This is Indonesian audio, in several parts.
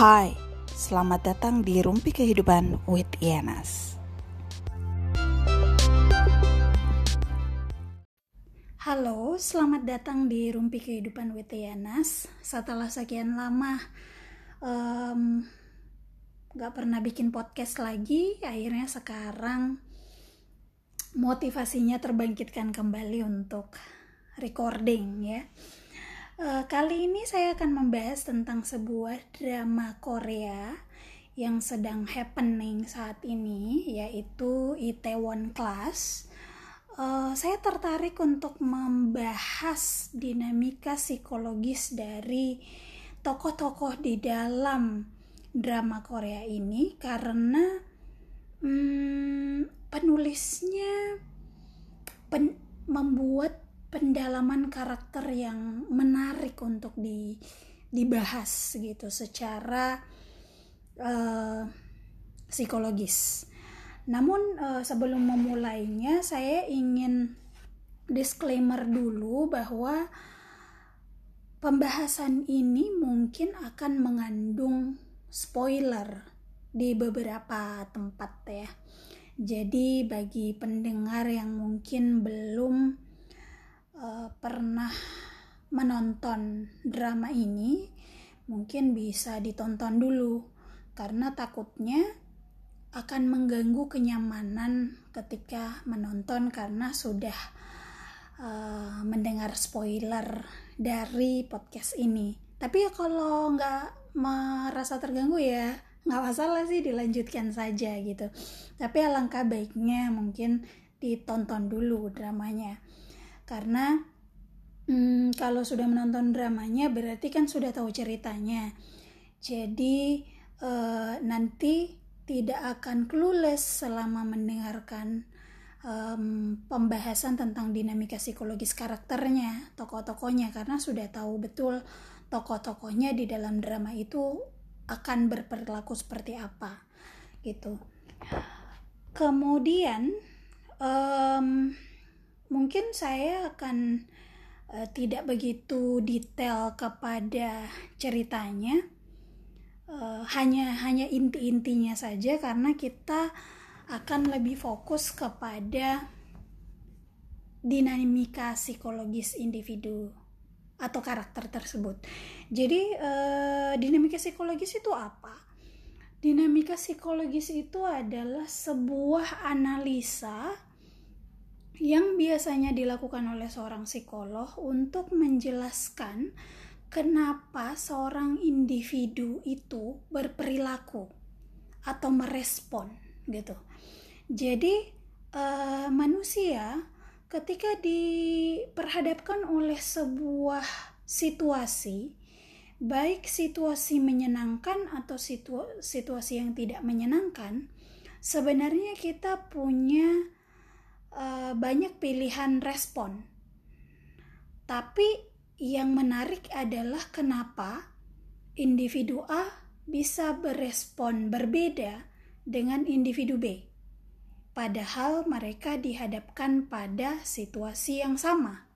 Hai, selamat datang di Rumpi Kehidupan with Ianas. Halo, selamat datang di Rumpi Kehidupan with Ianas. Setelah sekian lama um, gak pernah bikin podcast lagi, akhirnya sekarang motivasinya terbangkitkan kembali untuk recording ya. Uh, kali ini saya akan membahas tentang sebuah drama Korea yang sedang happening saat ini yaitu Itaewon Class. Uh, saya tertarik untuk membahas dinamika psikologis dari tokoh-tokoh di dalam drama Korea ini karena hmm, penulisnya pen membuat pendalaman karakter yang menarik untuk di dibahas gitu secara uh, psikologis. Namun uh, sebelum memulainya saya ingin disclaimer dulu bahwa pembahasan ini mungkin akan mengandung spoiler di beberapa tempat ya. Jadi bagi pendengar yang mungkin belum uh, pernah menonton drama ini mungkin bisa ditonton dulu karena takutnya akan mengganggu kenyamanan ketika menonton karena sudah uh, mendengar spoiler dari podcast ini. Tapi kalau nggak merasa terganggu ya nggak masalah sih dilanjutkan saja gitu. Tapi alangkah baiknya mungkin ditonton dulu dramanya karena hmm, kalau sudah menonton dramanya berarti kan sudah tahu ceritanya. Jadi uh, nanti tidak akan clueless selama mendengarkan um, pembahasan tentang dinamika psikologis karakternya tokoh-tokohnya. Karena sudah tahu betul tokoh-tokohnya di dalam drama itu akan berperilaku seperti apa gitu. Kemudian um, mungkin saya akan uh, tidak begitu detail kepada ceritanya uh, hanya hanya inti-intinya saja karena kita akan lebih fokus kepada dinamika psikologis individu atau karakter tersebut. Jadi uh, dinamika psikologis itu apa? Dinamika psikologis itu adalah sebuah analisa yang biasanya dilakukan oleh seorang psikolog untuk menjelaskan kenapa seorang individu itu berperilaku atau merespon gitu. Jadi uh, manusia ketika diperhadapkan oleh sebuah situasi baik situasi menyenangkan atau situ situasi yang tidak menyenangkan sebenarnya kita punya uh, banyak pilihan respon. Tapi yang menarik adalah kenapa individu A bisa berespon berbeda dengan individu B. Padahal mereka dihadapkan pada situasi yang sama.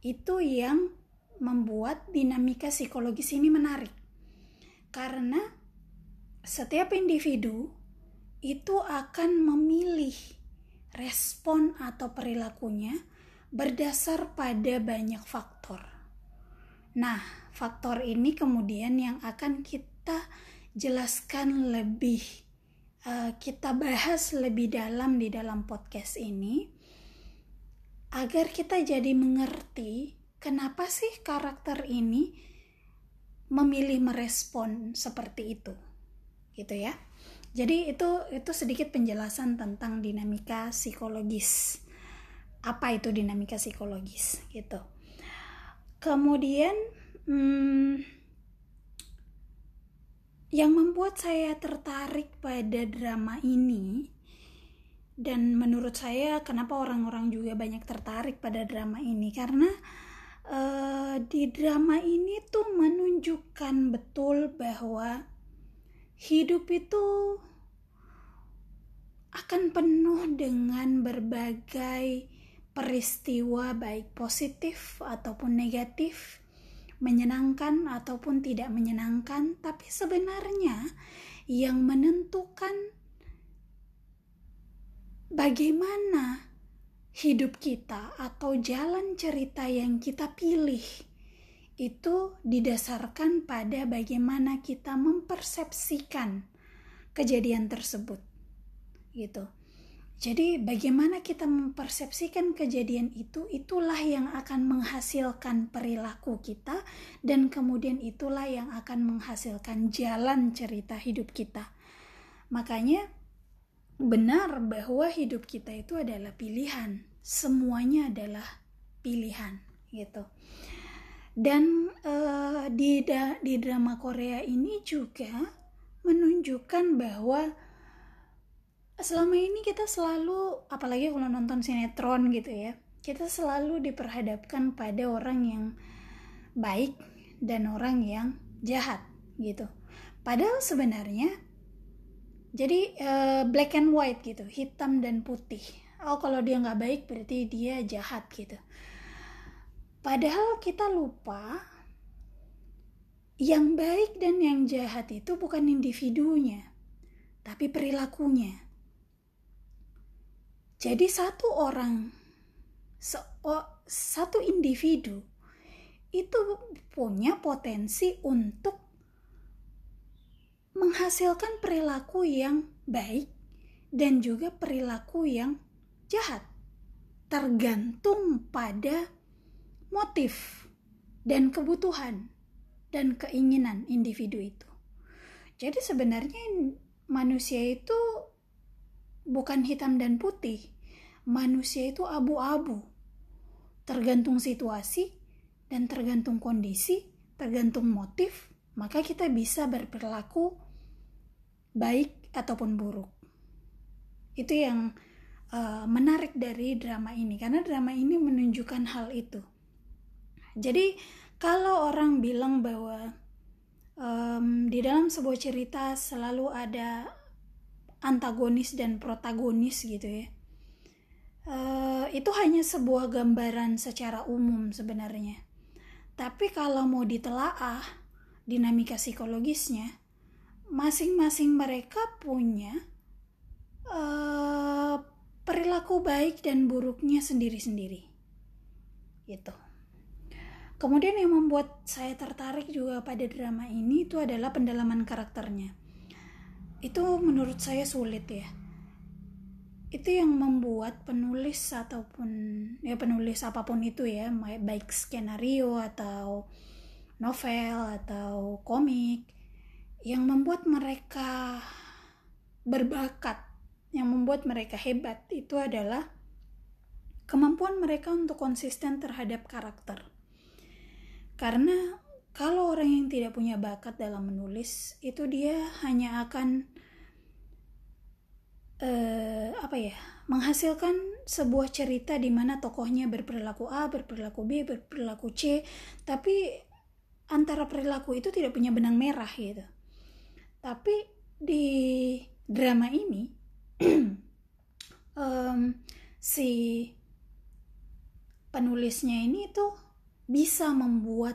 Itu yang membuat dinamika psikologis ini menarik. Karena setiap individu itu akan memilih respon atau perilakunya berdasar pada banyak faktor. Nah, faktor ini kemudian yang akan kita jelaskan lebih, uh, kita bahas lebih dalam di dalam podcast ini, agar kita jadi mengerti kenapa sih karakter ini memilih merespon seperti itu, gitu ya. Jadi itu itu sedikit penjelasan tentang dinamika psikologis. Apa itu dinamika psikologis gitu. Kemudian hmm, yang membuat saya tertarik pada drama ini dan menurut saya kenapa orang-orang juga banyak tertarik pada drama ini karena uh, di drama ini tuh menunjukkan betul bahwa hidup itu akan penuh dengan berbagai peristiwa baik positif ataupun negatif menyenangkan ataupun tidak menyenangkan, tapi sebenarnya yang menentukan bagaimana hidup kita atau jalan cerita yang kita pilih itu didasarkan pada bagaimana kita mempersepsikan kejadian tersebut gitu. Jadi bagaimana kita mempersepsikan kejadian itu itulah yang akan menghasilkan perilaku kita dan kemudian itulah yang akan menghasilkan jalan cerita hidup kita. Makanya benar bahwa hidup kita itu adalah pilihan. Semuanya adalah pilihan gitu dan uh, di da di drama Korea ini juga menunjukkan bahwa selama ini kita selalu apalagi kalau nonton sinetron gitu ya kita selalu diperhadapkan pada orang yang baik dan orang yang jahat gitu. Padahal sebenarnya jadi uh, black and white gitu hitam dan putih. Oh kalau dia nggak baik berarti dia jahat gitu padahal kita lupa yang baik dan yang jahat itu bukan individunya tapi perilakunya jadi satu orang, satu individu itu punya potensi untuk menghasilkan perilaku yang baik dan juga perilaku yang jahat. Tergantung pada motif dan kebutuhan dan keinginan individu itu. Jadi sebenarnya manusia itu bukan hitam dan putih. Manusia itu abu-abu. Tergantung situasi dan tergantung kondisi, tergantung motif, maka kita bisa berperilaku baik ataupun buruk. Itu yang uh, menarik dari drama ini karena drama ini menunjukkan hal itu. Jadi kalau orang bilang bahwa um, di dalam sebuah cerita selalu ada antagonis dan protagonis gitu ya uh, itu hanya sebuah gambaran secara umum sebenarnya. Tapi kalau mau ditelaah dinamika psikologisnya masing-masing mereka punya uh, perilaku baik dan buruknya sendiri-sendiri. Gitu Kemudian yang membuat saya tertarik juga pada drama ini itu adalah pendalaman karakternya. Itu menurut saya sulit ya. Itu yang membuat penulis ataupun ya penulis apa pun itu ya baik skenario atau novel atau komik yang membuat mereka berbakat yang membuat mereka hebat itu adalah kemampuan mereka untuk konsisten terhadap karakter karena kalau orang yang tidak punya bakat dalam menulis itu dia hanya akan uh, apa ya menghasilkan sebuah cerita di mana tokohnya berperilaku A, berperilaku B, berperilaku C, tapi antara perilaku itu tidak punya benang merah gitu. Tapi di drama ini um, si penulisnya ini tuh bisa membuat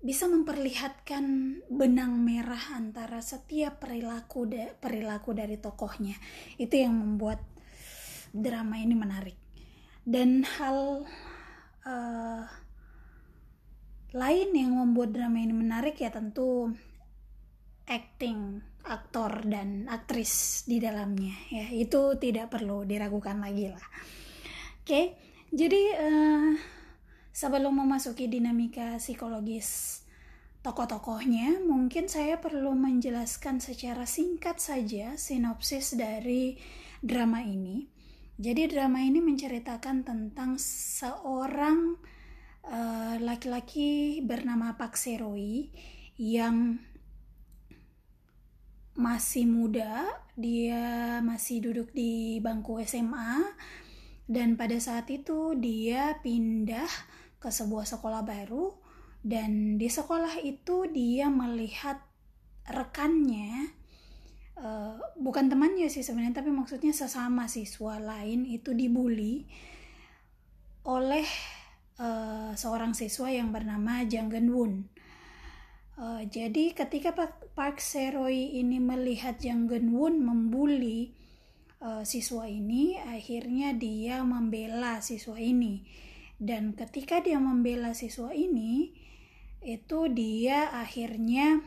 bisa memperlihatkan benang merah antara setiap perilaku da perilaku dari tokohnya. Itu yang membuat drama ini menarik. Dan hal uh, lain yang membuat drama ini menarik ya tentu acting aktor dan aktris di dalamnya ya. Itu tidak perlu diragukan lagi lah. Oke okay, jadi uh, sebelum memasuki dinamika psikologis tokoh-tokohnya, mungkin saya perlu menjelaskan secara singkat saja sinopsis dari drama ini. Jadi drama ini menceritakan tentang seorang uh, laki-laki bernama Pak Seroi yang masih muda, dia masih duduk di bangku SMA dan pada saat itu dia pindah ke sebuah sekolah baru dan di sekolah itu dia melihat rekannya uh, bukan temannya sih sebenarnya tapi maksudnya sesama siswa lain itu dibully oleh uh, seorang siswa yang bernama Jang Gen Won. Uh, jadi ketika Park Seroy ini melihat Jang Gen Won membuli siswa ini, akhirnya dia membela siswa ini. Dan ketika dia membela siswa ini, itu dia akhirnya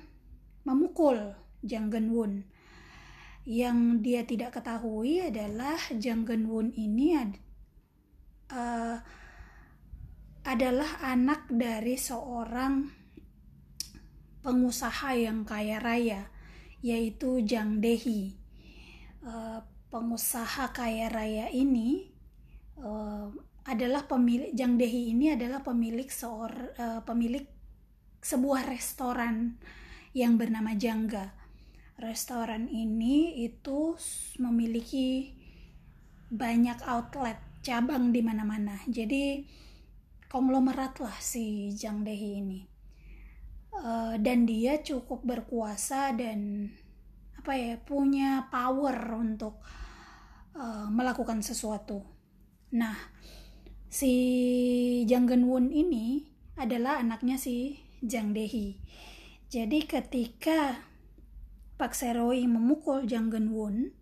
memukul Jang Gen Won. Yang dia tidak ketahui adalah Jang Gen Won ini ad, uh, adalah anak dari seorang pengusaha yang kaya raya, yaitu Jang Dehi. Uh, pengusaha kaya raya ini uh, adalah pemilik Jang Dehi ini adalah pemilik seor uh, pemilik sebuah restoran yang bernama Jangga. Restoran ini itu memiliki banyak outlet cabang di mana-mana. Jadi konglomerat lah si Jang Dehi ini uh, dan dia cukup berkuasa dan apa ya punya power untuk uh, melakukan sesuatu. Nah, si Jang Genwon ini adalah anaknya si Jang Dehi. Jadi ketika Pak Seroi memukul Jang Genwon,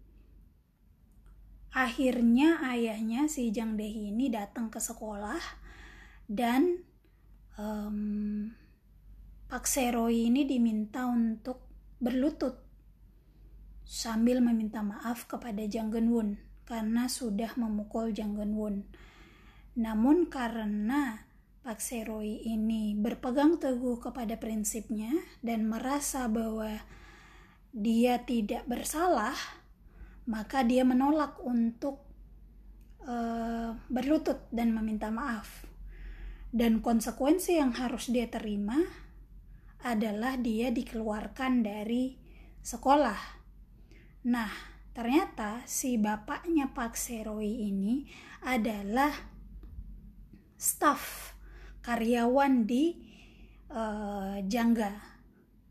akhirnya ayahnya si Jang Dehi ini datang ke sekolah dan um, Pak Seroi ini diminta untuk berlutut sambil meminta maaf kepada Jang Genwon karena sudah memukul Jang Genwon. Namun karena Pak Seroi ini berpegang teguh kepada prinsipnya dan merasa bahwa dia tidak bersalah, maka dia menolak untuk uh, berlutut dan meminta maaf. Dan konsekuensi yang harus dia terima adalah dia dikeluarkan dari sekolah. Nah, ternyata si bapaknya Pak Seroi ini adalah staf karyawan di uh, Jangga.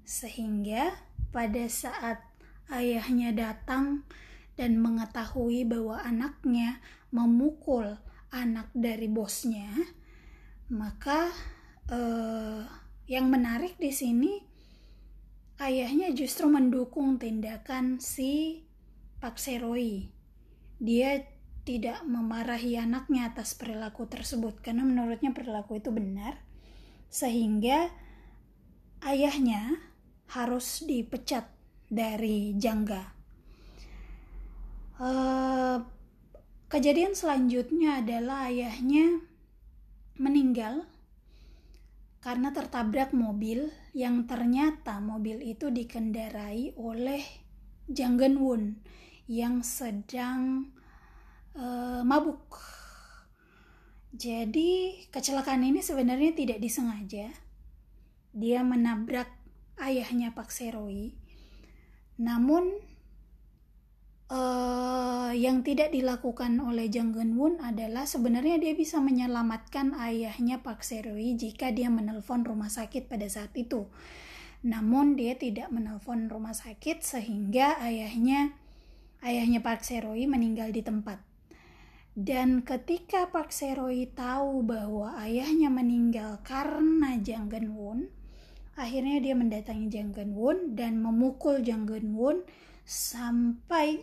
Sehingga pada saat ayahnya datang dan mengetahui bahwa anaknya memukul anak dari bosnya, maka uh, yang menarik di sini ayahnya justru mendukung tindakan si Pak Seroi. Dia tidak memarahi anaknya atas perilaku tersebut karena menurutnya perilaku itu benar sehingga ayahnya harus dipecat dari Jangga. Uh, kejadian selanjutnya adalah ayahnya meninggal karena tertabrak mobil yang ternyata mobil itu dikendarai oleh Jang Gen Won yang sedang uh, mabuk. Jadi kecelakaan ini sebenarnya tidak disengaja. Dia menabrak ayahnya Pak Seroi. Namun uh, yang tidak dilakukan oleh Jang Geun Woon adalah sebenarnya dia bisa menyelamatkan ayahnya Park Seroi jika dia menelpon rumah sakit pada saat itu. Namun dia tidak menelpon rumah sakit sehingga ayahnya ayahnya Park Seroi meninggal di tempat. Dan ketika Park Seroi tahu bahwa ayahnya meninggal karena Jang Woon, akhirnya dia mendatangi Jang Woon dan memukul Jang Woon sampai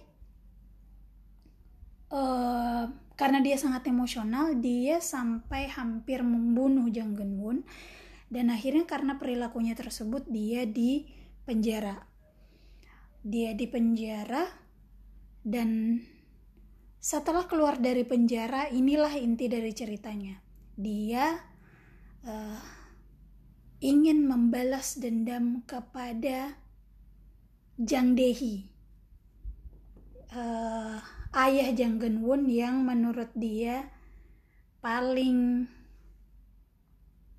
uh, karena dia sangat emosional dia sampai hampir membunuh Jang Won dan akhirnya karena perilakunya tersebut dia di penjara. Dia di penjara dan setelah keluar dari penjara inilah inti dari ceritanya. Dia uh, ingin membalas dendam kepada Jang Dehi uh, ayah Jang Geun Won yang menurut dia paling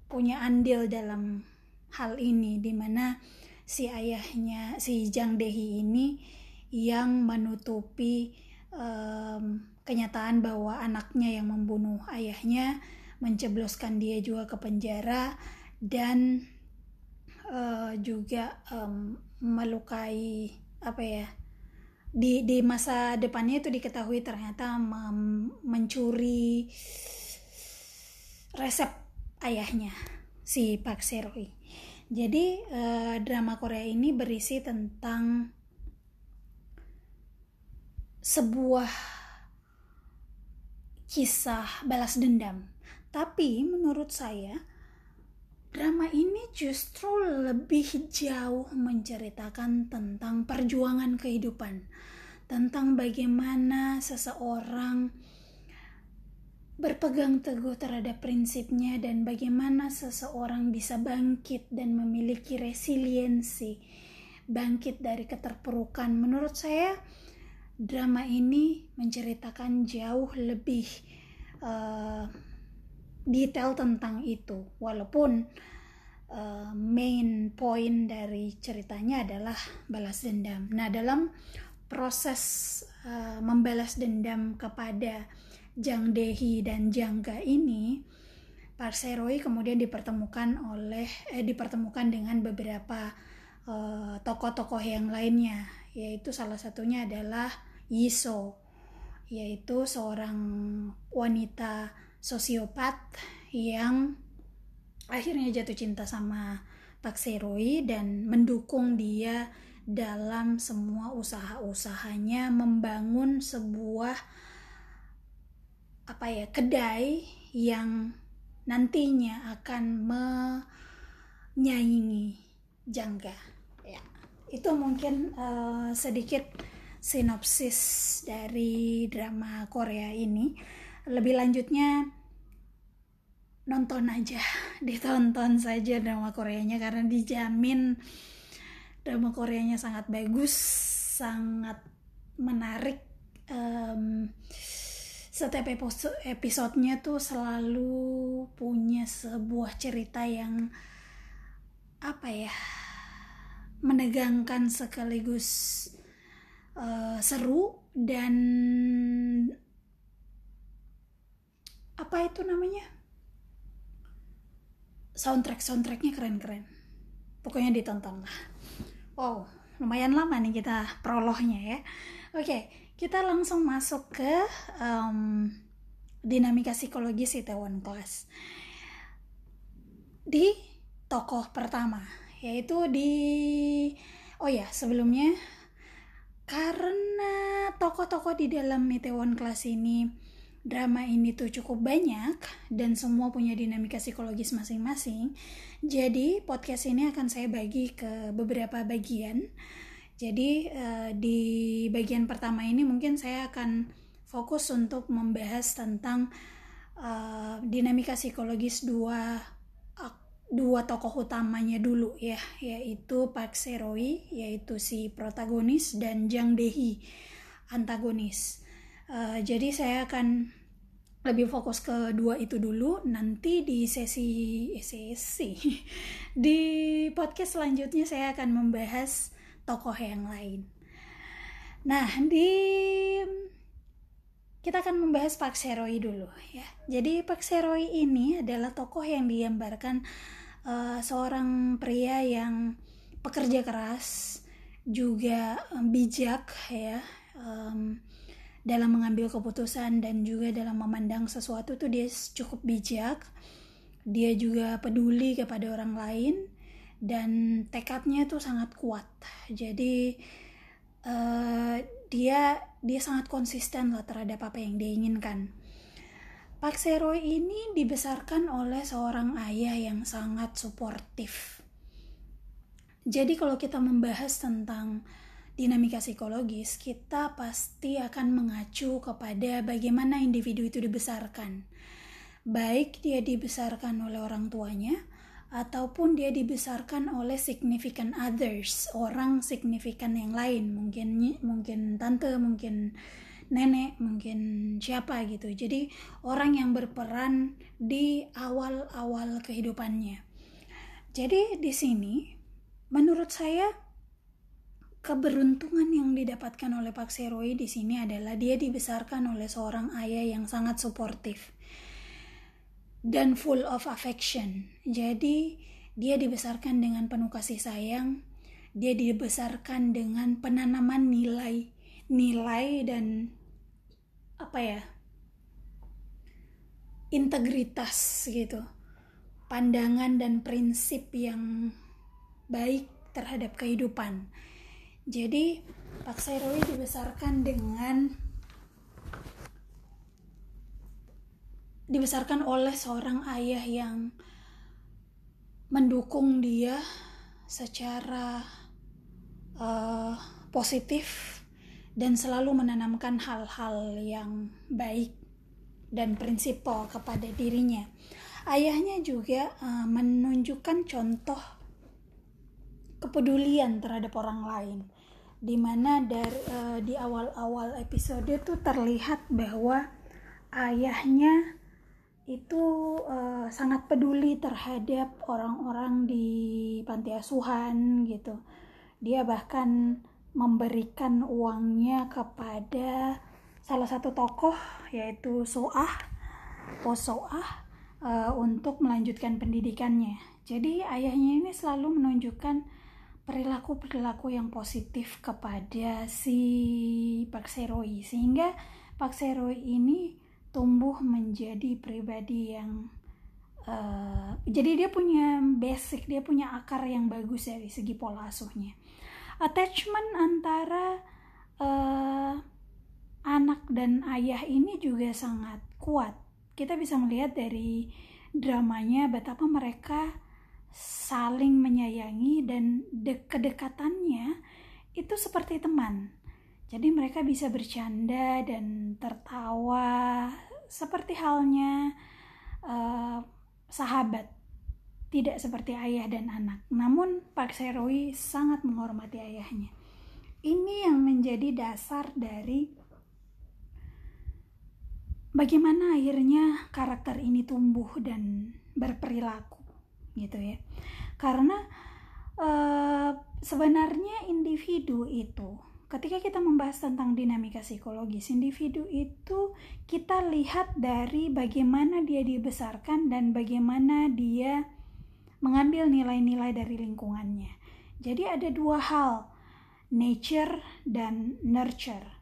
punya andil dalam hal ini di mana si ayahnya si Jang Dehi ini yang menutupi um, kenyataan bahwa anaknya yang membunuh ayahnya mencebloskan dia juga ke penjara dan uh, juga um, melukai apa ya di di masa depannya itu diketahui ternyata mencuri resep ayahnya si Park Seroy. Jadi uh, drama Korea ini berisi tentang sebuah kisah balas dendam. Tapi menurut saya drama ini justru lebih jauh menceritakan tentang perjuangan kehidupan, tentang bagaimana seseorang berpegang teguh terhadap prinsipnya dan bagaimana seseorang bisa bangkit dan memiliki resiliensi bangkit dari keterpurukan menurut saya drama ini menceritakan jauh lebih uh, detail tentang itu. Walaupun uh, main point dari ceritanya adalah balas dendam. Nah dalam proses uh, membalas dendam kepada Jang Dehi dan Jangga ini Parseroi kemudian dipertemukan oleh eh, dipertemukan dengan beberapa tokoh tokoh-tokoh yang lainnya. Yaitu salah satunya adalah Yiso yaitu seorang wanita sosiopat yang akhirnya jatuh cinta sama Pak Seroi dan mendukung dia dalam semua usaha-usahanya membangun sebuah apa ya kedai yang nantinya akan menyaingi jangga. Ya itu mungkin uh, sedikit sinopsis dari drama Korea ini. Lebih lanjutnya nonton aja. Ditonton saja drama Koreanya karena dijamin drama Koreanya sangat bagus sangat menarik. Um, setiap episodenya tuh selalu punya sebuah cerita yang apa ya menegangkan sekaligus uh, seru dan apa itu namanya? Soundtrack soundtracknya keren-keren. Pokoknya ditonton lah. Wow lumayan lama nih kita prolognya ya. Oke kita langsung masuk ke um, dinamika psikologis Itaewon Class. Di tokoh pertama yaitu di oh ya sebelumnya karena tokoh-tokoh di dalam Itaewon Class ini drama ini tuh cukup banyak dan semua punya dinamika psikologis masing-masing. Jadi podcast ini akan saya bagi ke beberapa bagian. Jadi uh, di bagian pertama ini mungkin saya akan fokus untuk membahas tentang uh, dinamika psikologis dua dua tokoh utamanya dulu ya yaitu Park Seroi yaitu si protagonis dan Jang Dehi antagonis. Uh, jadi saya akan lebih fokus ke dua itu dulu nanti di sesi eh, sesi di podcast selanjutnya saya akan membahas tokoh yang lain. Nah, di kita akan membahas Pak Seroi dulu ya. Jadi Pak Seroi ini adalah tokoh yang digambarkan uh, seorang pria yang pekerja keras, juga bijak ya um, dalam mengambil keputusan dan juga dalam memandang sesuatu tuh dia cukup bijak. Dia juga peduli kepada orang lain dan tekadnya tuh sangat kuat jadi uh, dia dia sangat konsisten lah terhadap apa yang dia inginkan Pak Seroy ini dibesarkan oleh seorang ayah yang sangat suportif jadi kalau kita membahas tentang dinamika psikologis, kita pasti akan mengacu kepada bagaimana individu itu dibesarkan. Baik dia dibesarkan oleh orang tuanya, ataupun dia dibesarkan oleh significant others, orang signifikan yang lain, mungkin mungkin tante, mungkin nenek, mungkin siapa gitu. Jadi orang yang berperan di awal-awal kehidupannya. Jadi di sini menurut saya keberuntungan yang didapatkan oleh Pak Seroi di sini adalah dia dibesarkan oleh seorang ayah yang sangat suportif dan full of affection. Jadi dia dibesarkan dengan penuh kasih sayang, dia dibesarkan dengan penanaman nilai nilai dan apa ya integritas gitu pandangan dan prinsip yang baik terhadap kehidupan. Jadi Pak Serowi dibesarkan dengan dibesarkan oleh seorang ayah yang mendukung dia secara uh, positif dan selalu menanamkan hal-hal yang baik dan prinsipal kepada dirinya. Ayahnya juga uh, menunjukkan contoh kepedulian terhadap orang lain, di mana dari uh, di awal-awal episode itu terlihat bahwa ayahnya itu uh, sangat peduli terhadap orang-orang di panti asuhan gitu. Dia bahkan memberikan uangnya kepada salah satu tokoh yaitu Soah, Posoah uh, untuk melanjutkan pendidikannya. Jadi ayahnya ini selalu menunjukkan perilaku-perilaku yang positif kepada si Pak Seroi sehingga Pak Seroi ini tumbuh menjadi pribadi yang uh, jadi dia punya basic dia punya akar yang bagus dari segi pola asuhnya attachment antara uh, anak dan ayah ini juga sangat kuat. Kita bisa melihat dari dramanya betapa mereka saling menyayangi dan de kedekatannya itu seperti teman. Jadi mereka bisa bercanda dan tertawa seperti halnya uh, sahabat, tidak seperti ayah dan anak. Namun Pak Seroi sangat menghormati ayahnya. Ini yang menjadi dasar dari bagaimana akhirnya karakter ini tumbuh dan berperilaku, gitu ya. Karena uh, sebenarnya individu itu ketika kita membahas tentang dinamika psikologis individu itu kita lihat dari bagaimana dia dibesarkan dan bagaimana dia mengambil nilai-nilai dari lingkungannya. Jadi ada dua hal, nature dan nurture.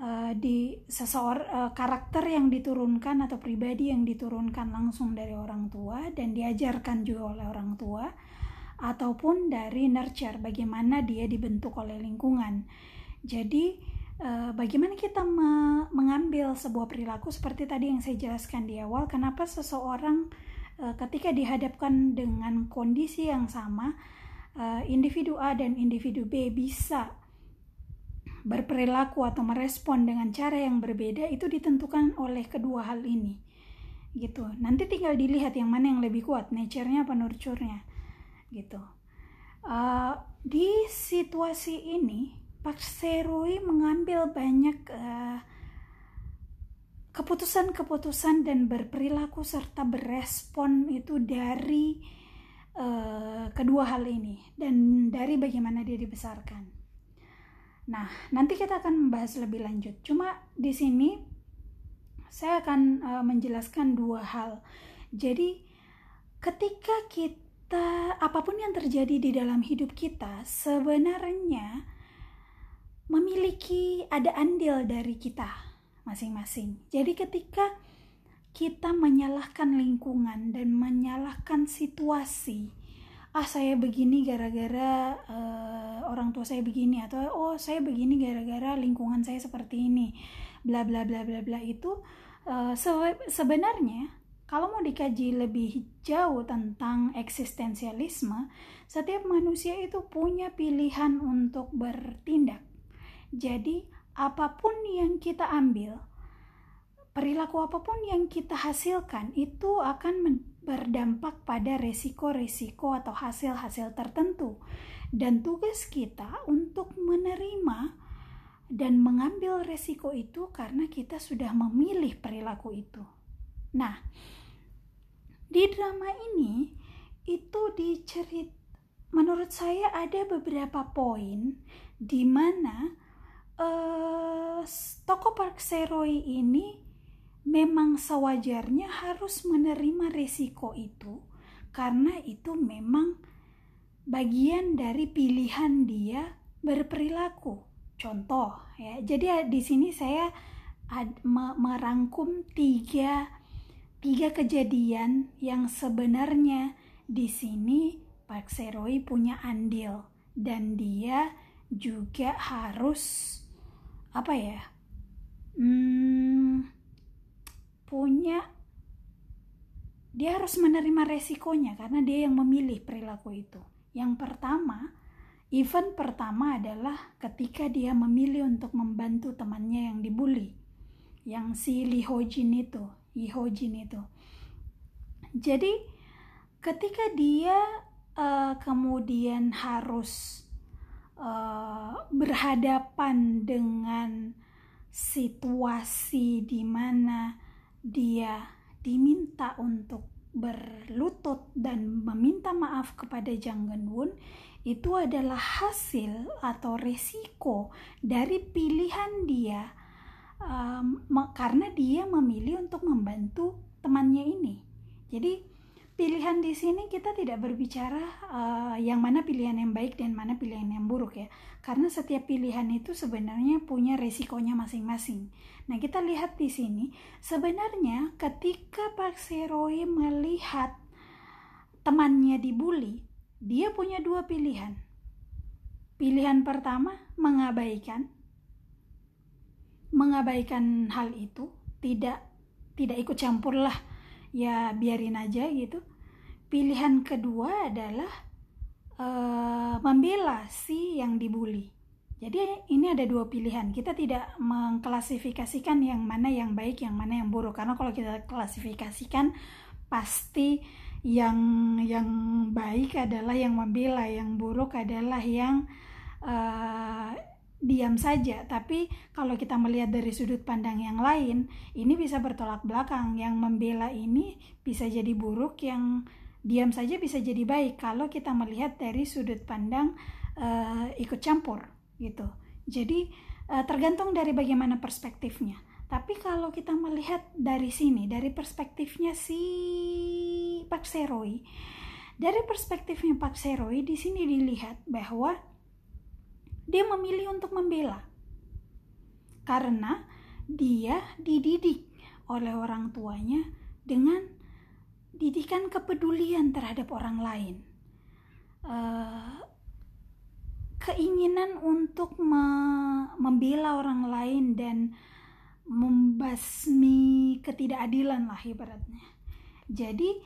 Uh, di seseorang uh, karakter yang diturunkan atau pribadi yang diturunkan langsung dari orang tua dan diajarkan juga oleh orang tua ataupun dari nurture bagaimana dia dibentuk oleh lingkungan jadi uh, bagaimana kita me mengambil sebuah perilaku seperti tadi yang saya jelaskan di awal, kenapa seseorang ketika dihadapkan dengan kondisi yang sama, uh, individu A dan individu B bisa berperilaku atau merespon dengan cara yang berbeda itu ditentukan oleh kedua hal ini gitu. Nanti tinggal dilihat yang mana yang lebih kuat nature-nya apa nurture-nya gitu. Uh, di situasi ini Pak Serui mengambil banyak keputusan keputusan-keputusan dan berperilaku serta berespon itu dari uh, kedua hal ini dan dari bagaimana dia dibesarkan. Nah, nanti kita akan membahas lebih lanjut. Cuma di sini saya akan uh, menjelaskan dua hal. Jadi, ketika kita apa pun yang terjadi di dalam hidup kita, sebenarnya memiliki ada andil dari kita masing-masing. Jadi ketika kita menyalahkan lingkungan dan menyalahkan situasi, ah saya begini gara-gara uh, orang tua saya begini atau oh saya begini gara-gara lingkungan saya seperti ini, bla bla bla bla bla itu uh, se sebenarnya kalau mau dikaji lebih jauh tentang eksistensialisme, setiap manusia itu punya pilihan untuk bertindak jadi, apa pun yang kita ambil, perilaku apa pun yang kita hasilkan itu akan berdampak pada resiko-resiko atau hasil-hasil tertentu. Dan tugas kita untuk menerima dan mengambil resiko itu karena kita sudah memilih perilaku itu. Nah, di drama ini itu dicerit menurut saya ada beberapa poin di mana uh, toko Park Seroi ini memang sewajarnya harus menerima risiko itu karena itu memang bagian dari pilihan dia berperilaku. Contoh ya. Jadi di sini saya ad, me, merangkum tiga tiga kejadian yang sebenarnya di sini Pak Seroi punya andil dan dia juga harus apa ya hmm, punya dia harus menerima resikonya karena dia yang memilih perilaku itu. Yang pertama, event pertama adalah ketika dia memilih untuk membantu temannya yang dibully. Yang si Lee Ho Jin itu, Lee Ho Jin itu. Jadi ketika dia uh, kemudian harus uh, berhadapan dengan situasi di mana dia diminta untuk berlutut dan meminta maaf kepada Jang Genwon itu adalah hasil atau resiko dari pilihan dia um, karena dia memilih untuk membantu temannya ini. Jadi pilihan di sini kita tidak berbicara uh, yang mana pilihan yang baik dan mana pilihan yang buruk ya. Karena setiap pilihan itu sebenarnya punya resikonya masing-masing. Nah kita lihat di sini sebenarnya ketika Pak Seroi melihat temannya dibully dia punya dua pilihan. Pilihan pertama mengabaikan mengabaikan hal itu tidak tidak ikut campur lah ya biarin aja gitu pilihan kedua adalah uh, membela si yang dibully. Jadi ini ada dua pilihan. Kita tidak mengklasifikasikan yang mana yang baik yang mana yang buruk. Karena kalau kita klasifikasikan pasti yang yang baik adalah yang membela yang buruk adalah yang uh, diam saja, tapi kalau kita melihat dari sudut pandang yang lain, ini bisa bertolak belakang. Yang membela ini bisa jadi buruk, yang diam saja bisa jadi baik kalau kita melihat dari sudut pandang uh, ikut campur gitu. Jadi uh, tergantung dari bagaimana perspektifnya. Tapi kalau kita melihat dari sini, dari perspektifnya si Pak Seroi, dari perspektifnya Pak Seroi di sini dilihat bahwa dia memilih untuk membela karena dia dididik oleh orang tuanya dengan didikan kepedulian terhadap orang lain. Uh, keinginan untuk me membela orang lain dan membasmi ketidakadilan lah ibaratnya. Jadi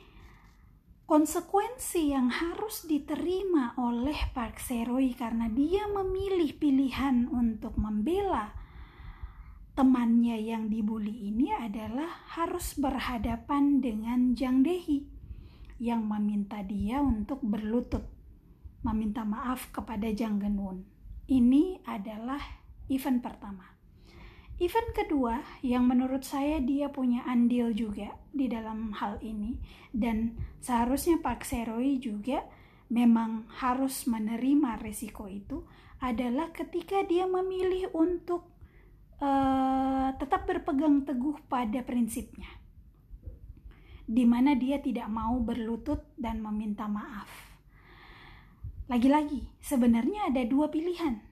konsekuensi yang harus diterima oleh Park Seroi karena dia memilih pilihan untuk membela temannya yang dibully ini adalah harus berhadapan dengan Jang Dehi yang meminta dia untuk berlutut meminta maaf kepada Jang Genwon. Ini adalah event pertama. Event kedua yang menurut saya dia punya andil juga di dalam hal ini dan seharusnya Pak Seroi juga memang harus menerima resiko itu adalah ketika dia memilih untuk uh, tetap berpegang teguh pada prinsipnya di mana dia tidak mau berlutut dan meminta maaf. Lagi-lagi, sebenarnya ada dua pilihan.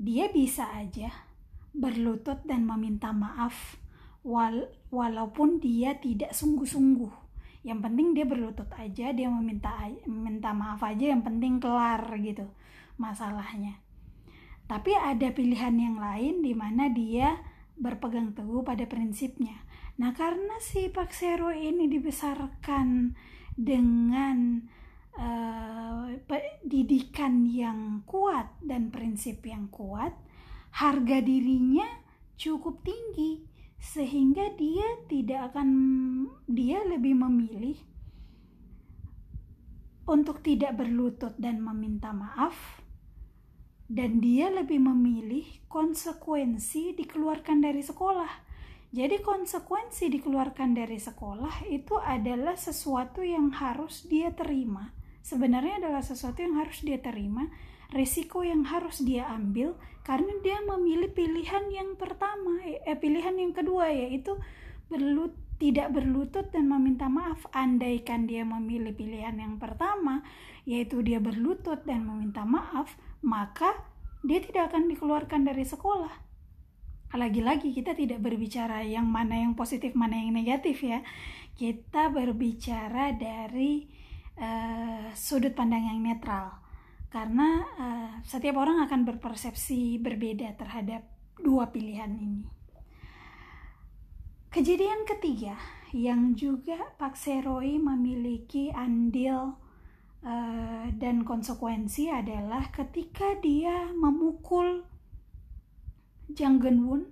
Dia bisa aja berlutut dan meminta maaf wal walaupun dia tidak sungguh-sungguh yang penting dia berlutut aja dia meminta minta maaf aja yang penting kelar gitu masalahnya tapi ada pilihan yang lain di mana dia berpegang teguh pada prinsipnya. Nah karena si Pak Sero ini dibesarkan dengan uh, didikan yang kuat dan prinsip yang kuat harga dirinya cukup tinggi sehingga dia tidak akan dia lebih memilih untuk tidak berlutut dan meminta maaf dan dia lebih memilih konsekuensi dikeluarkan dari sekolah. Jadi konsekuensi dikeluarkan dari sekolah itu adalah sesuatu yang harus dia terima. Sebenarnya adalah sesuatu yang harus dia terima risiko yang harus dia ambil karena dia memilih pilihan yang pertama eh pilihan yang kedua yaitu berlut tidak berlutut dan meminta maaf andaikan dia memilih pilihan yang pertama yaitu dia berlutut dan meminta maaf maka dia tidak akan dikeluarkan dari sekolah. Lagi-lagi kita tidak berbicara yang mana yang positif mana yang negatif ya. Kita berbicara dari uh, sudut pandang yang netral. Karena uh, setiap orang akan berpersepsi berbeda terhadap dua pilihan ini. Kejadian ketiga yang juga Pak Seroi memiliki andil uh, dan konsekuensi adalah ketika dia memukul Jang Genwon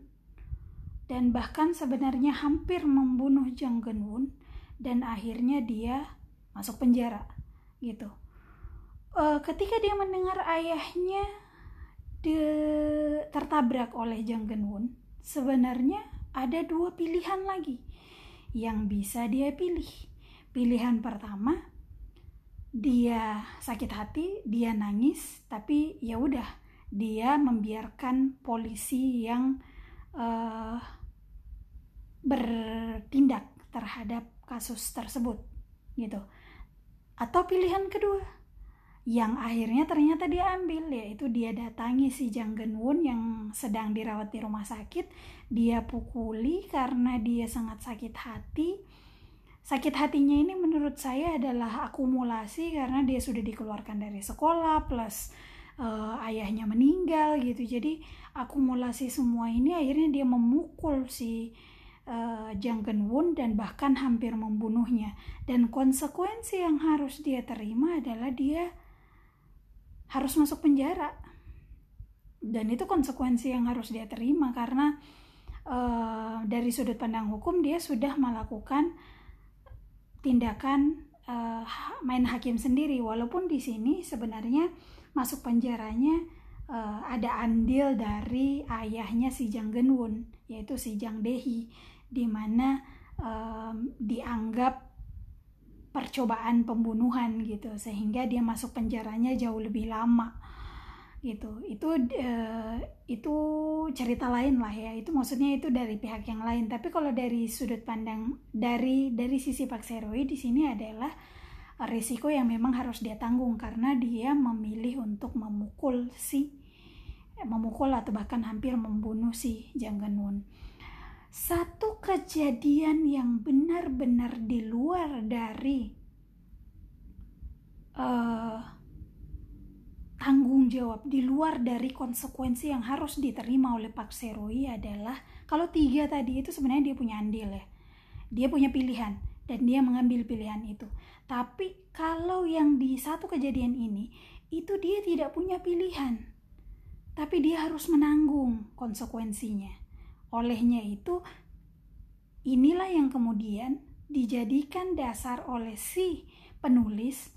dan bahkan sebenarnya hampir membunuh Jang Genwon dan akhirnya dia masuk penjara gitu. Uh, ketika dia mendengar ayahnya de, tertabrak oleh Jang Genwon, sebenarnya ada dua pilihan lagi yang bisa dia pilih. Pilihan pertama, dia sakit hati, dia nangis, tapi ya udah, dia membiarkan polisi yang uh, bertindak terhadap kasus tersebut gitu. Atau pilihan kedua yang akhirnya ternyata dia ambil yaitu dia datangi si Jang Geun Woon yang sedang dirawat di rumah sakit. Dia pukuli karena dia sangat sakit hati sakit hatinya ini menurut saya adalah akumulasi karena dia sudah dikeluarkan dari sekolah plus uh, ayahnya meninggal gitu. Jadi akumulasi semua ini akhirnya dia memukul si uh, Jang Geun Woon dan bahkan hampir membunuhnya. Dan konsekuensi yang harus dia terima adalah dia harus masuk penjara. Dan itu konsekuensi yang harus dia terima karena uh, dari sudut pandang hukum dia sudah melakukan tindakan uh, main hakim sendiri. Walaupun di sini sebenarnya masuk penjaranya uh, ada andil dari ayahnya si Jang Genwon yaitu si Jang Dehi di mana um, dianggap percobaan pembunuhan gitu sehingga dia masuk penjaranya jauh lebih lama gitu. Itu uh, itu cerita lain lah ya. Itu maksudnya itu dari pihak yang lain. Tapi kalau dari sudut pandang dari dari sisi Pak Seroi di sini adalah risiko yang memang harus dia tanggung karena dia memilih untuk memukul si memukul atau bahkan hampir membunuh si Jang satu kejadian yang benar-benar di luar dari uh, tanggung jawab, di luar dari konsekuensi yang harus diterima oleh Pak Seroi adalah kalau tiga tadi itu sebenarnya dia punya andil ya, dia punya pilihan dan dia mengambil pilihan itu. Tapi kalau yang di satu kejadian ini itu dia tidak punya pilihan, tapi dia harus menanggung konsekuensinya. Olehnya itu, inilah yang kemudian dijadikan dasar oleh si penulis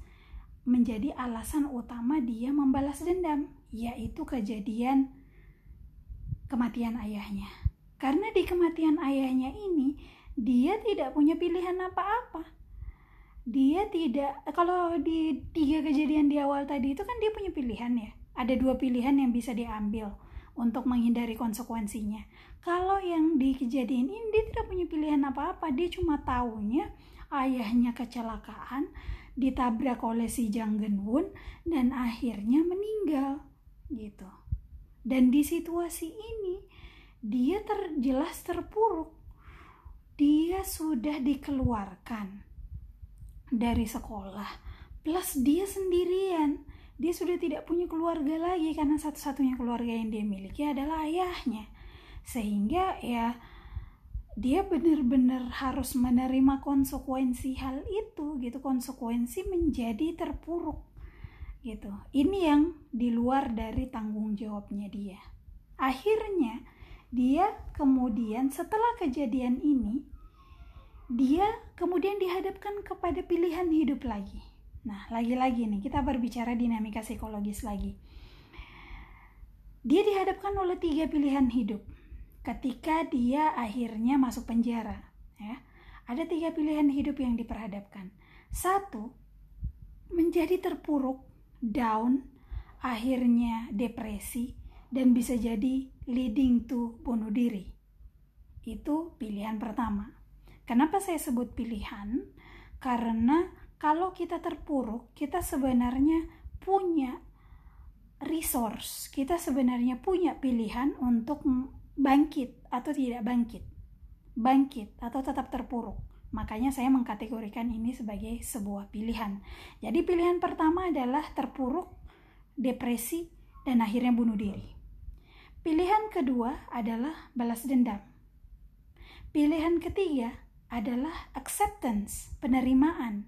menjadi alasan utama dia membalas dendam, yaitu kejadian kematian ayahnya. Karena di kematian ayahnya ini, dia tidak punya pilihan apa-apa. Dia tidak, kalau di tiga kejadian di awal tadi itu kan dia punya pilihan ya. Ada dua pilihan yang bisa diambil untuk menghindari konsekuensinya. Kalau yang di kejadian ini dia tidak punya pilihan apa-apa, dia cuma taunya ayahnya kecelakaan, ditabrak oleh si Jang Geun Woon dan akhirnya meninggal gitu. Dan di situasi ini dia terjelas terpuruk. Dia sudah dikeluarkan dari sekolah plus dia sendirian dia sudah tidak punya keluarga lagi karena satu-satunya keluarga yang dia miliki adalah ayahnya sehingga ya dia benar-benar harus menerima konsekuensi hal itu gitu. Konsekuensi menjadi terpuruk gitu. Ini yang di luar dari tanggung jawabnya dia. Akhirnya dia kemudian setelah kejadian ini dia kemudian dihadapkan kepada pilihan hidup lagi. Nah, lagi-lagi nih kita berbicara dinamika psikologis lagi. Dia dihadapkan oleh tiga pilihan hidup ketika dia akhirnya masuk penjara. Ya, ada tiga pilihan hidup yang diperhadapkan. Satu, menjadi terpuruk, down, akhirnya depresi, dan bisa jadi leading to bunuh diri. Itu pilihan pertama. Kenapa saya sebut pilihan? Karena kalau kita terpuruk, kita sebenarnya punya resource, kita sebenarnya punya pilihan untuk bangkit atau tidak bangkit. Bangkit atau tetap terpuruk. Makanya saya mengkategorikan ini sebagai sebuah pilihan. Jadi pilihan pertama adalah terpuruk, depresi, dan akhirnya bunuh diri. Pilihan kedua adalah balas dendam. Pilihan ketiga adalah acceptance, penerimaan,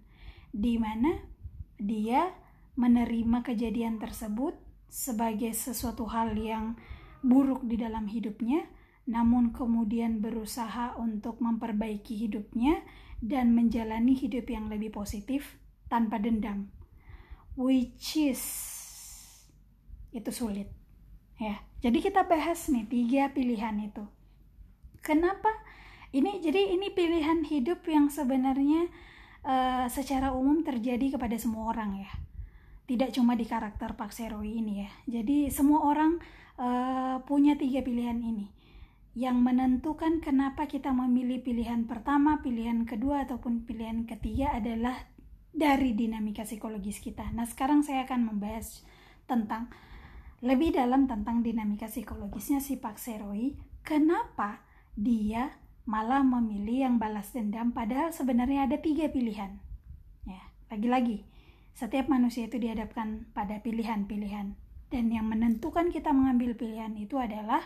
di mana dia menerima kejadian tersebut sebagai sesuatu hal yang buruk di dalam hidupnya, namun kemudian berusaha untuk memperbaiki hidupnya dan menjalani hidup yang lebih positif tanpa dendam, which is itu sulit. Ya, jadi kita bahas nih tiga pilihan itu. Kenapa? Ini jadi ini pilihan hidup yang sebenarnya uh, secara umum terjadi kepada semua orang ya. Tidak cuma di karakter Pak Serowi ini ya. Jadi semua orang uh, punya tiga pilihan ini yang menentukan kenapa kita memilih pilihan pertama, pilihan kedua, ataupun pilihan ketiga adalah dari dinamika psikologis kita. Nah, sekarang saya akan membahas tentang lebih dalam tentang dinamika psikologisnya si Pak Seroi. Kenapa dia malah memilih yang balas dendam padahal sebenarnya ada tiga pilihan. Ya, lagi-lagi, setiap manusia itu dihadapkan pada pilihan-pilihan. Dan yang menentukan kita mengambil pilihan itu adalah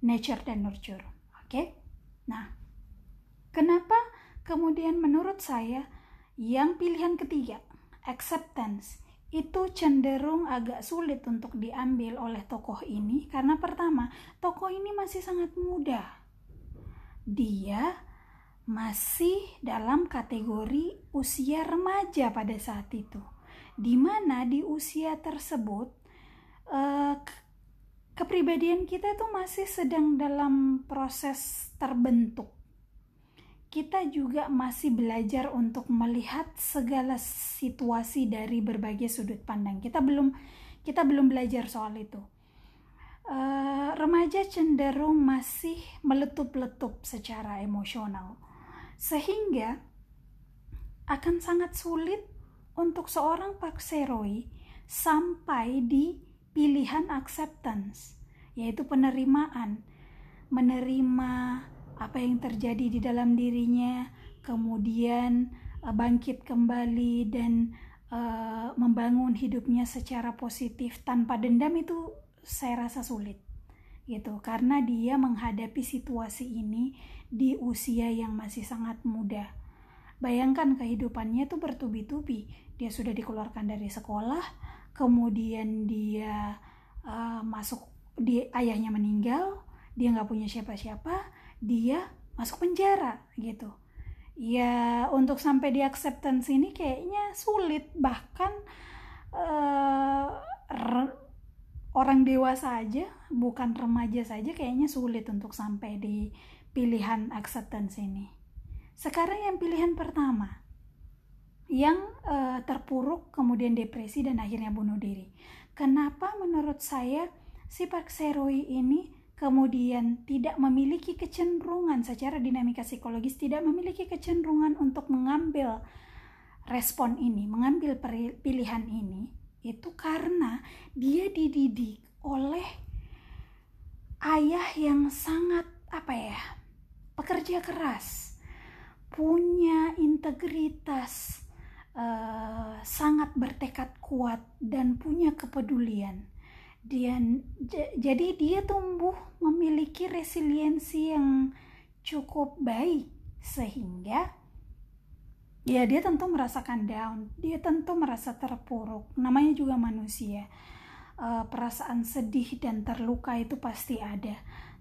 nature dan nurture. Oke? Okay? Nah, kenapa kemudian menurut saya yang pilihan ketiga, acceptance, itu cenderung agak sulit untuk diambil oleh tokoh ini karena pertama, tokoh ini masih sangat muda. Dia masih dalam kategori usia remaja pada saat itu. Di mana di usia tersebut uh, kepribadian kita itu masih sedang dalam proses terbentuk. Kita juga masih belajar untuk melihat segala situasi dari berbagai sudut pandang. Kita belum kita belum belajar soal itu. Uh, remaja cenderung masih meletup-letup secara emosional, sehingga akan sangat sulit untuk seorang Pak Seroi sampai di pilihan acceptance, yaitu penerimaan, menerima apa yang terjadi di dalam dirinya, kemudian uh, bangkit kembali dan uh, membangun hidupnya secara positif tanpa dendam itu saya rasa sulit gitu karena dia menghadapi situasi ini di usia yang masih sangat muda. Bayangkan kehidupannya itu bertubi-tubi. Dia sudah dikeluarkan dari sekolah, kemudian dia uh, masuk di ayahnya meninggal dia nggak punya siapa-siapa dia masuk penjara gitu. Ya untuk sampai di acceptance ini kayaknya sulit. Bahkan uh, orang dewasa aja bukan remaja saja kayaknya sulit untuk sampai di pilihan acceptance ini. Sekarang yang pilihan pertama yang uh, terpuruk kemudian depresi dan akhirnya bunuh diri. Kenapa menurut saya si Park Seroi ini kemudian tidak memiliki kecenderungan secara dinamika psikologis tidak memiliki kecenderungan untuk mengambil respon ini, mengambil pilihan ini itu karena dia dididik oleh ayah yang sangat apa ya? pekerja keras, punya integritas, uh, sangat bertekad kuat dan punya kepedulian. Dia jadi dia tumbuh memiliki resiliensi yang cukup baik sehingga ya dia tentu merasakan down, dia tentu merasa terpuruk. Namanya juga manusia. Uh, perasaan sedih dan terluka itu pasti ada.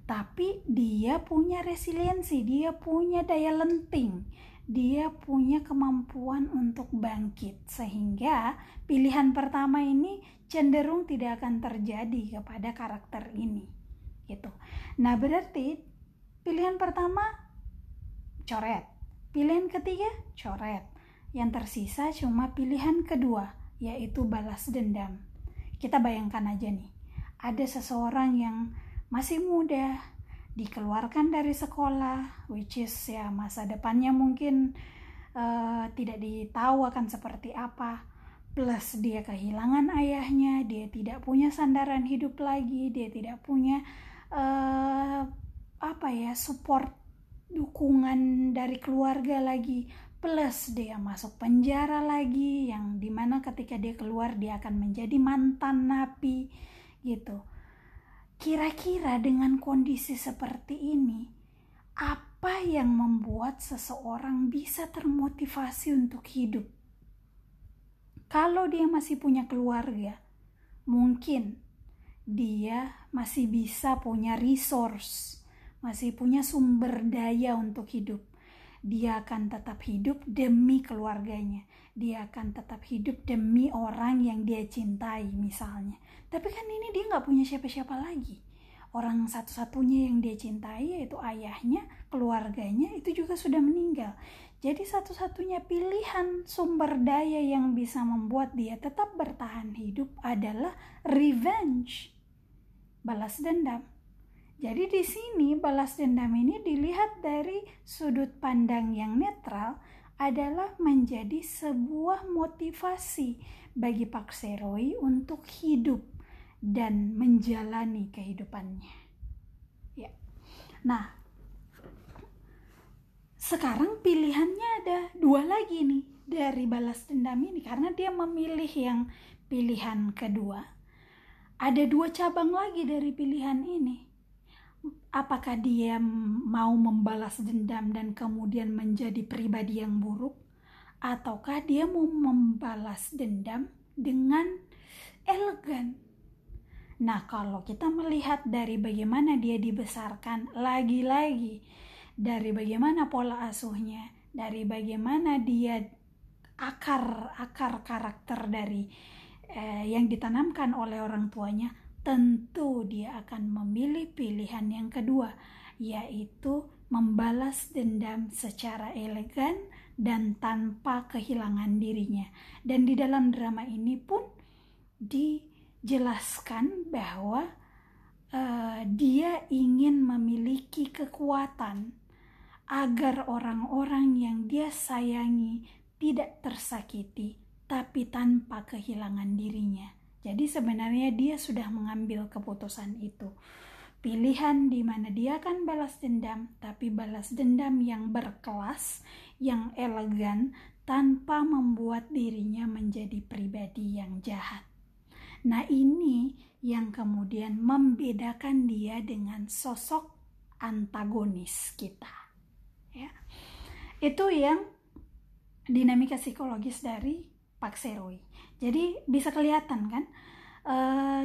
Tapi dia punya resiliensi, dia punya daya lenting dia punya kemampuan untuk bangkit sehingga pilihan pertama ini cenderung tidak akan terjadi kepada karakter ini gitu. Nah, berarti pilihan pertama coret. Pilihan ketiga coret. Yang tersisa cuma pilihan kedua yaitu balas dendam. Kita bayangkan aja nih, ada seseorang yang masih muda, dikeluarkan dari sekolah which is ya masa depannya mungkin uh, tidak ditahu akan seperti apa. Plus dia kehilangan ayahnya dia tidak punya sandaran hidup lagi dia tidak punya uh, apa ya support dukungan dari keluarga lagi. Plus dia masuk penjara lagi yang di mana ketika dia keluar dia akan menjadi mantan napi gitu kira-kira dengan kondisi seperti ini apa yang membuat seseorang bisa termotivasi untuk hidup kalau dia masih punya keluarga mungkin dia masih bisa punya resource masih punya sumber daya untuk hidup. Dia akan tetap hidup demi keluarganya. Dia akan tetap hidup demi orang yang dia cintai misalnya. Tapi kan ini dia nggak punya siapa-siapa lagi. Orang satu-satunya yang dia cintai yaitu ayahnya, keluarganya itu juga sudah meninggal. Jadi satu-satunya pilihan sumber daya yang bisa membuat dia tetap bertahan hidup adalah revenge. Balas dendam jadi di sini balas dendam ini dilihat dari sudut pandang yang netral adalah menjadi sebuah motivasi bagi Pak Seroy untuk hidup dan menjalani kehidupannya. Ya. Nah, sekarang pilihannya ada dua lagi nih dari balas dendam ini karena dia memilih yang pilihan kedua. Ada dua cabang lagi dari pilihan ini apakah dia mau membalas dendam dan kemudian menjadi pribadi yang buruk ataukah dia mau membalas dendam dengan elegan nah kalau kita melihat dari bagaimana dia dibesarkan lagi-lagi dari bagaimana pola asuhnya dari bagaimana dia akar akar karakter dari eh, yang ditanamkan oleh orang tuanya tentu dia akan memilih pilihan yang kedua, yaitu membalas dendam secara elegan dan tanpa kehilangan dirinya. Dan di dalam drama ini pun dijelaskan bahwa uh, dia ingin memiliki kekuatan agar orang-orang yang dia sayangi tidak tersakiti, tapi tanpa kehilangan dirinya. Jadi sebenarnya dia sudah mengambil keputusan itu. Pilihan di mana dia akan balas dendam, tapi balas dendam yang berkelas, yang elegan, tanpa membuat dirinya menjadi pribadi yang jahat. Nah, ini yang kemudian membedakan dia dengan sosok antagonis kita. Ya. Itu yang dinamika psikologis dari Pak Seroi. Jadi bisa kelihatan kan uh,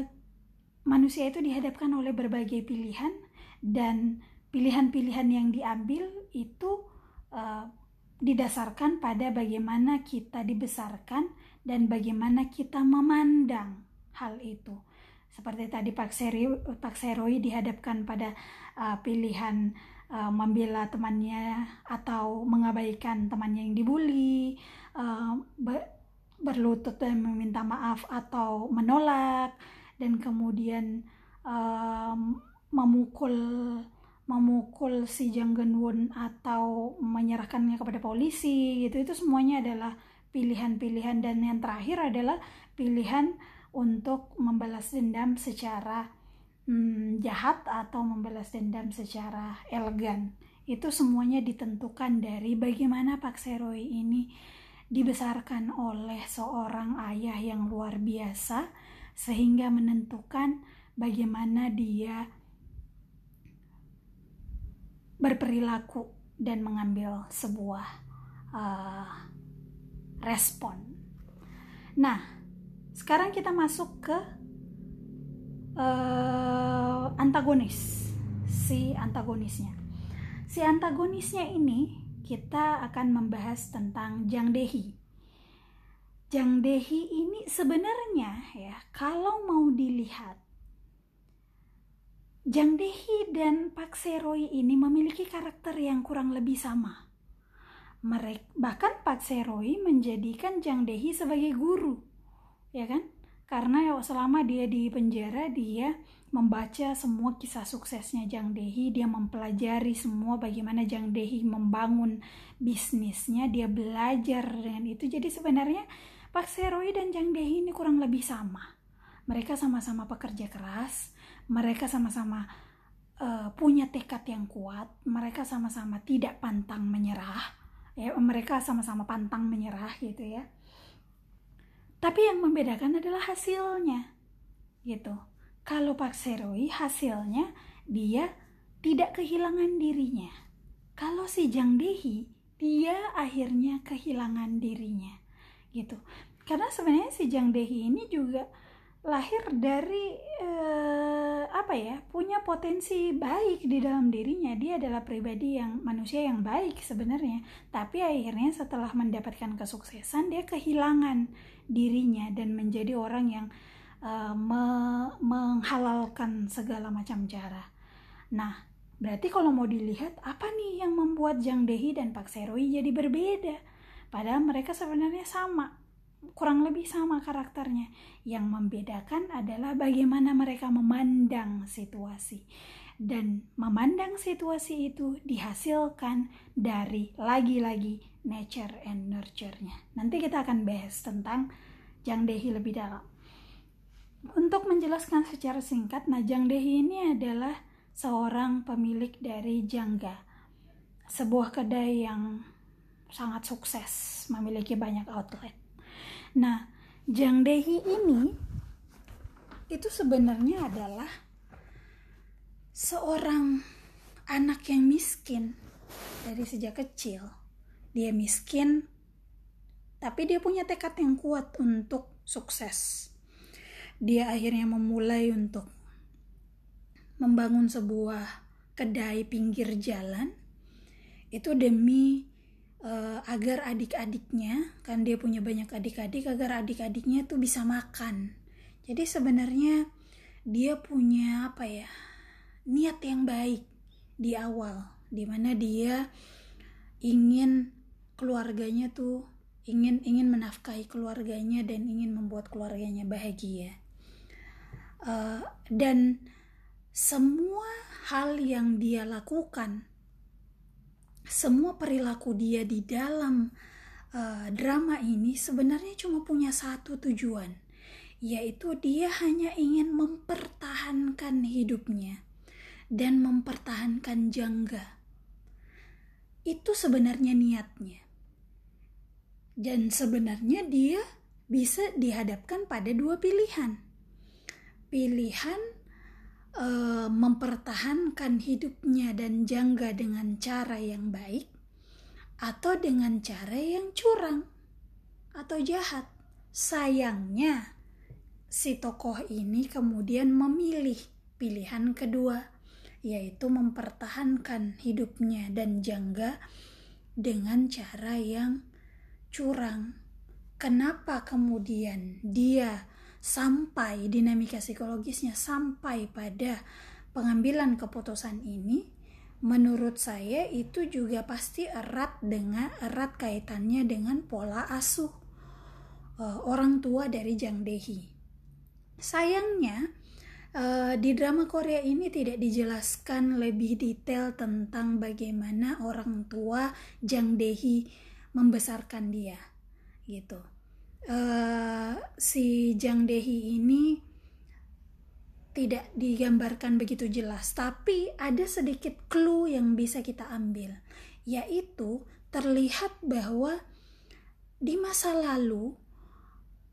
manusia itu dihadapkan oleh berbagai pilihan dan pilihan-pilihan yang diambil itu uh, didasarkan pada bagaimana kita dibesarkan dan bagaimana kita memandang hal itu. Seperti tadi Pak Seroi, Pak Seroi dihadapkan pada uh, pilihan uh, membela temannya atau mengabaikan temannya yang dibully, uh, berlutut dan meminta maaf atau menolak dan kemudian um, memukul memukul si Jang Genwon atau menyerahkannya kepada polisi gitu itu semuanya adalah pilihan-pilihan dan yang terakhir adalah pilihan untuk membalas dendam secara hmm, jahat atau membalas dendam secara elegan itu semuanya ditentukan dari bagaimana Pak Seroy ini dibesarkan oleh seorang ayah yang luar biasa sehingga menentukan bagaimana dia berperilaku dan mengambil sebuah uh, respon. Nah, sekarang kita masuk ke uh, antagonis, si antagonisnya. Si antagonisnya ini kita akan membahas tentang Jang Dehi. Jang Dehi ini sebenarnya ya kalau mau dilihat Jang Dehi dan Pak Seroy ini memiliki karakter yang kurang lebih sama. Mereka, bahkan Pak Seroy menjadikan Jang Dehi sebagai guru, ya kan? Karena ya selama dia di penjara dia membaca semua kisah suksesnya Jang Dehi, dia mempelajari semua bagaimana Jang Dehi membangun bisnisnya, dia belajar dengan itu. Jadi sebenarnya Pak Seroy dan Jang Dehi ini kurang lebih sama. Mereka sama-sama pekerja keras, mereka sama-sama uh, punya tekad yang kuat, mereka sama-sama tidak pantang menyerah, ya mereka sama-sama pantang menyerah gitu ya. Tapi yang membedakan adalah hasilnya, gitu. Kalau Pak Seroi hasilnya dia tidak kehilangan dirinya. Kalau si Jang Dehi dia akhirnya kehilangan dirinya, gitu. Karena sebenarnya si Jang Dehi ini juga lahir dari eh, apa ya punya potensi baik di dalam dirinya. Dia adalah pribadi yang manusia yang baik sebenarnya. Tapi akhirnya setelah mendapatkan kesuksesan dia kehilangan dirinya dan menjadi orang yang eh, me menghalalkan segala macam cara. Nah berarti kalau mau dilihat apa nih yang membuat Jang Dehi dan Pak Seroi jadi berbeda? Padahal mereka sebenarnya sama kurang lebih sama karakternya. Yang membedakan adalah bagaimana mereka memandang situasi. Dan memandang situasi itu dihasilkan dari lagi-lagi nature and nurture-nya. Nanti kita akan bahas tentang Jang Dehi lebih dalam. Untuk menjelaskan secara singkat, nah Jang Dehi ini adalah seorang pemilik dari Jangga, sebuah kedai yang sangat sukses, memiliki banyak outlet. Nah, Jang Dehi ini itu sebenarnya adalah seorang anak yang miskin dari sejak kecil. Dia miskin, tapi dia punya tekad yang kuat untuk sukses. Dia akhirnya memulai untuk membangun sebuah kedai pinggir jalan itu demi uh, agar adik-adiknya kan dia punya banyak adik-adik agar adik-adiknya tuh bisa makan. Jadi sebenarnya dia punya apa ya niat yang baik di awal di mana dia ingin keluarganya tuh ingin ingin menafkahi keluarganya dan ingin membuat keluarganya bahagia. Uh, dan semua hal yang dia lakukan semua perilaku dia di dalam uh, drama ini sebenarnya cuma punya satu tujuan, yaitu dia hanya ingin mempertahankan hidupnya dan mempertahankan jangga. Itu sebenarnya niatnya. Dan sebenarnya dia bisa dihadapkan pada dua pilihan. Pilihan e, mempertahankan hidupnya dan jangga dengan cara yang baik atau dengan cara yang curang atau jahat. Sayangnya, si tokoh ini kemudian memilih pilihan kedua, yaitu mempertahankan hidupnya dan jangga dengan cara yang curang. Kenapa kemudian dia sampai dinamika psikologisnya sampai pada pengambilan keputusan ini menurut saya itu juga pasti erat dengan erat kaitannya dengan pola asuh uh, orang tua dari Jang Dehi. Sayangnya uh, di drama Korea ini tidak dijelaskan lebih detail tentang bagaimana orang tua Jang Dehi membesarkan dia gitu uh, si Jang Dehi ini tidak digambarkan begitu jelas, tapi ada sedikit clue yang bisa kita ambil, yaitu terlihat bahwa di masa lalu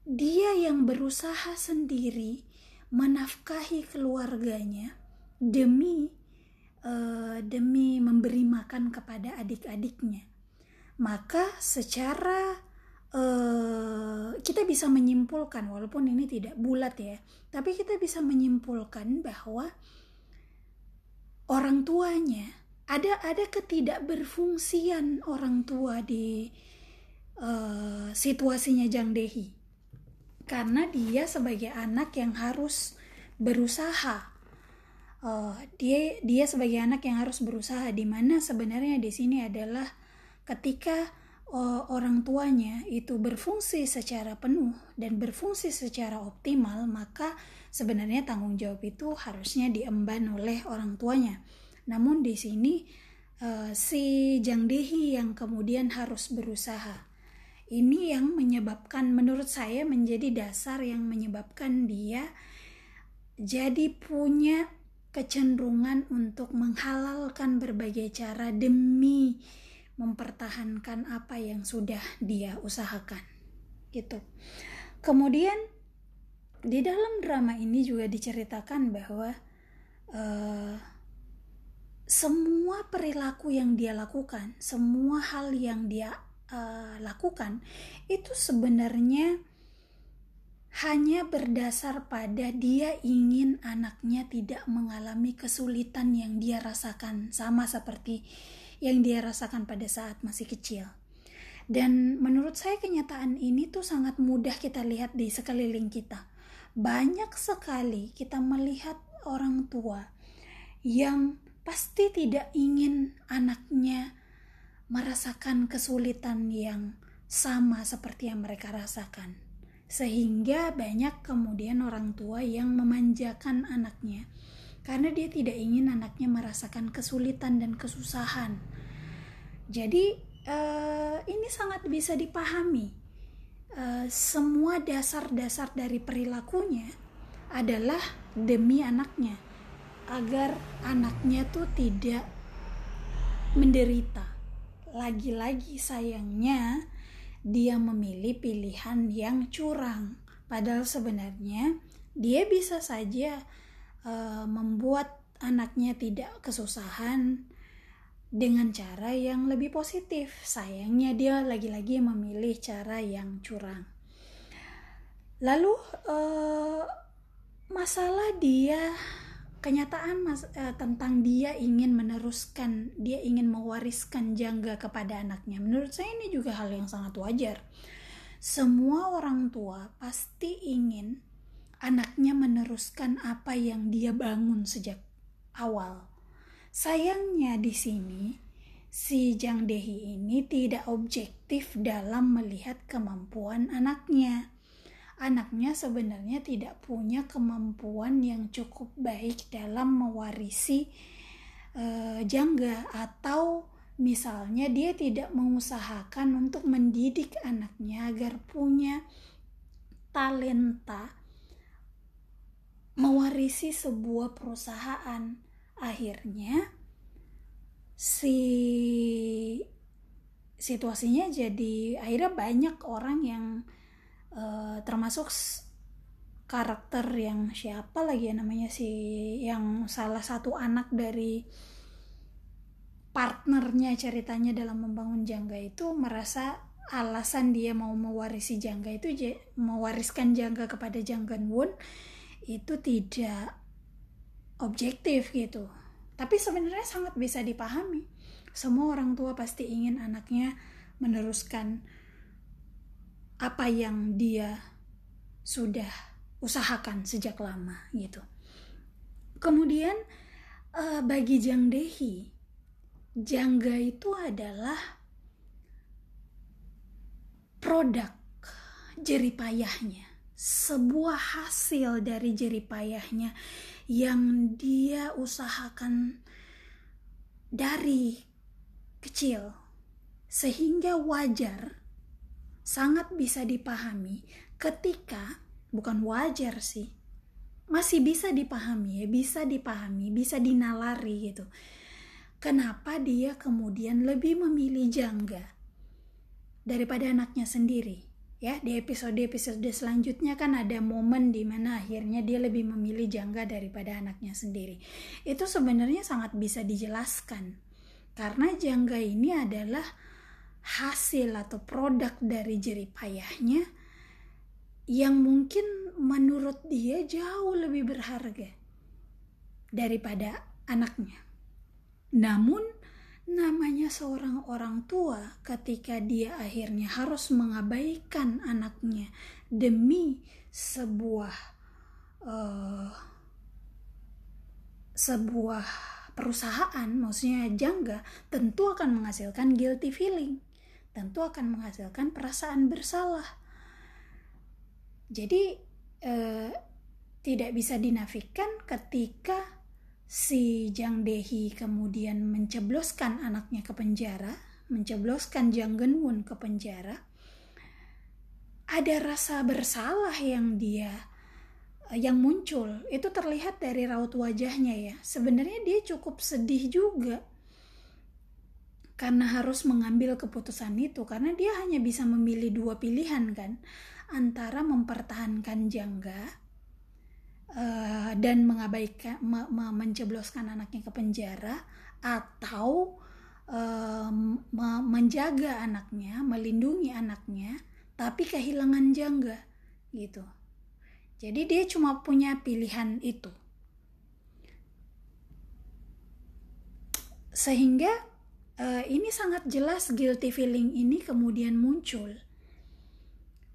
dia yang berusaha sendiri menafkahi keluarganya demi uh, demi memberi makan kepada adik-adiknya. Maka secara uh, kita bisa menyimpulkan walaupun ini tidak bulat ya tapi kita bisa menyimpulkan bahwa orang tuanya ada ada ketidakberfungsian orang tua di uh, situasinya Jang Dehi. Karena dia sebagai anak yang harus berusaha. Uh, dia dia sebagai anak yang harus berusaha di mana sebenarnya di sini adalah ketika orang tuanya itu berfungsi secara penuh dan berfungsi secara optimal, maka sebenarnya tanggung jawab itu harusnya diemban oleh orang tuanya. Namun di sini uh, si Jang Dehi yang kemudian harus berusaha. Ini yang menyebabkan menurut saya menjadi dasar yang menyebabkan dia jadi punya kecenderungan untuk menghalalkan berbagai cara demi mempertahankan apa yang sudah dia usahakan gitu. Kemudian di dalam drama ini juga diceritakan bahwa uh, semua perilaku yang dia lakukan, semua hal yang dia uh, lakukan itu sebenarnya hanya berdasar pada dia ingin anaknya tidak mengalami kesulitan yang dia rasakan, sama seperti yang dia rasakan pada saat masih kecil. Dan menurut saya kenyataan ini tuh sangat mudah kita lihat di sekeliling kita. Banyak sekali kita melihat orang tua yang pasti tidak ingin anaknya merasakan kesulitan yang sama seperti yang mereka rasakan. Sehingga banyak kemudian orang tua yang memanjakan anaknya karena dia tidak ingin anaknya merasakan kesulitan dan kesusahan. Jadi uh, ini sangat bisa dipahami. Uh, semua dasar-dasar dari perilakunya adalah demi anaknya agar anaknya tuh tidak menderita. Lagi-lagi sayangnya dia memilih pilihan yang curang. Padahal sebenarnya dia bisa saja uh, membuat anaknya tidak kesusahan dengan cara yang lebih positif. Sayangnya dia lagi-lagi memilih cara yang curang. Lalu uh, masalah dia kenyataan mas, uh, tentang dia ingin meneruskan, dia ingin mewariskan jangga kepada anaknya. Menurut saya ini juga hal yang sangat wajar. Semua orang tua pasti ingin anaknya meneruskan apa yang dia bangun sejak awal. Sayangnya di sini si Jang Dehi ini tidak objektif dalam melihat kemampuan anaknya anaknya sebenarnya tidak punya kemampuan yang cukup baik dalam mewarisi uh, jangga atau misalnya dia tidak mengusahakan untuk mendidik anaknya agar punya talenta mewarisi sebuah perusahaan. Akhirnya si situasinya jadi akhirnya banyak orang yang uh, termasuk karakter yang siapa lagi ya namanya si yang salah satu anak dari partnernya ceritanya dalam membangun jangga itu merasa alasan dia mau mewarisi jangga itu mewariskan jangga kepada Janggan Won itu tidak objektif gitu. Tapi sebenarnya sangat bisa dipahami. Semua orang tua pasti ingin anaknya meneruskan apa yang dia sudah usahakan sejak lama gitu. Kemudian uh, bagi Jang Dehi, jangga itu adalah produk jeripayahnya, sebuah hasil dari jeripayahnya yang dia usahakan dari kecil sehingga wajar sangat bisa dipahami ketika bukan wajar sih masih bisa dipahami ya bisa dipahami bisa dinalari gitu. Kenapa dia kemudian lebih memilih jangga daripada anaknya sendiri? Ya di episode-episode selanjutnya kan ada momen di mana akhirnya dia lebih memilih jangga daripada anaknya sendiri. Itu sebenarnya sangat bisa dijelaskan. Karena jangga ini adalah hasil atau produk dari jeripayahnya yang mungkin menurut dia jauh lebih berharga daripada anaknya. Namun namanya seorang orang tua ketika dia akhirnya harus mengabaikan anaknya demi sebuah uh, sebuah perusahaan maksudnya jangga tentu akan menghasilkan guilty feeling tentu akan menghasilkan perasaan bersalah. Jadi eh, tidak bisa dinafikan ketika si Jang Dehi kemudian mencebloskan anaknya ke penjara, mencebloskan Jang Genwon ke penjara, ada rasa bersalah yang dia uh, yang muncul. Itu terlihat dari raut wajahnya ya. Sebenarnya dia cukup sedih juga karena harus mengambil keputusan itu karena dia hanya bisa memilih dua pilihan kan? Antara mempertahankan jangga uh, dan mengabaikan me, me, mencebloskan anaknya ke penjara atau uh, me, menjaga anaknya melindungi anaknya tapi kehilangan jangga gitu. Jadi dia cuma punya pilihan itu. Sehingga uh, ini sangat jelas guilty feeling ini kemudian muncul.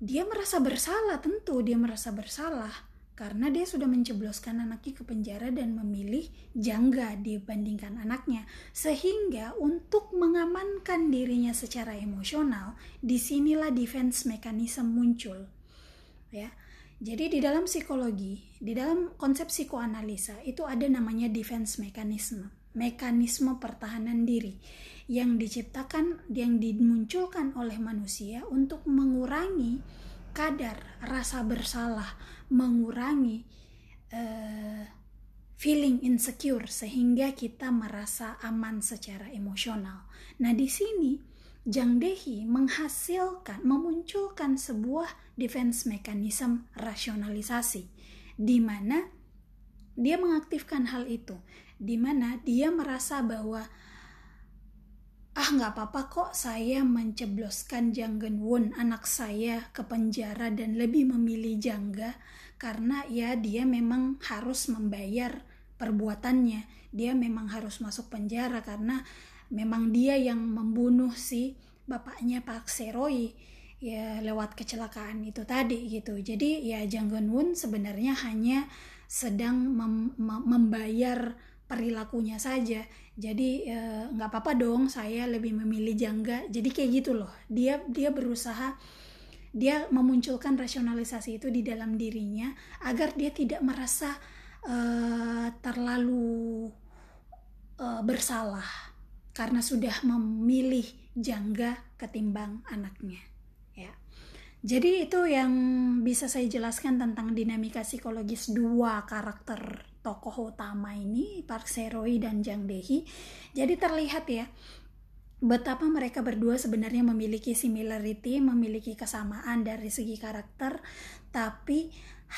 Dia merasa bersalah, tentu dia merasa bersalah karena dia sudah mencebloskan anaknya ke penjara dan memilih jangga dibandingkan anaknya. Sehingga untuk mengamankan dirinya secara emosional, di sinilah defense mechanism muncul. Ya, jadi di dalam psikologi, di dalam konsep psikoanalisa itu ada namanya defense mechanism, mekanisme pertahanan diri yang diciptakan yang dimunculkan oleh manusia untuk mengurangi kadar rasa bersalah, mengurangi uh, feeling insecure sehingga kita merasa aman secara emosional. Nah, di sini Jang Dehi menghasilkan, memunculkan sebuah defense mechanism rasionalisasi di mana dia mengaktifkan hal itu, di mana dia merasa bahwa ah nggak apa-apa kok saya mencebloskan Janggen Won anak saya ke penjara dan lebih memilih Jangga karena ya dia memang harus membayar perbuatannya. Dia memang harus masuk penjara karena memang dia yang membunuh si bapaknya Pak Seroy ya lewat kecelakaan itu tadi gitu. Jadi ya Janggen Won sebenarnya hanya sedang mem membayar perilakunya saja. Jadi eh, nggak e, apa-apa dong saya lebih memilih jangga. Jadi kayak gitu loh. Dia dia berusaha dia memunculkan rasionalisasi itu di dalam dirinya agar dia tidak merasa e, terlalu e, bersalah karena sudah memilih jangga ketimbang anaknya ya. Jadi itu yang bisa saya jelaskan tentang dinamika psikologis dua karakter tokoh utama ini Park Seroy dan Jang Dehi jadi terlihat ya betapa mereka berdua sebenarnya memiliki similarity, memiliki kesamaan dari segi karakter, tapi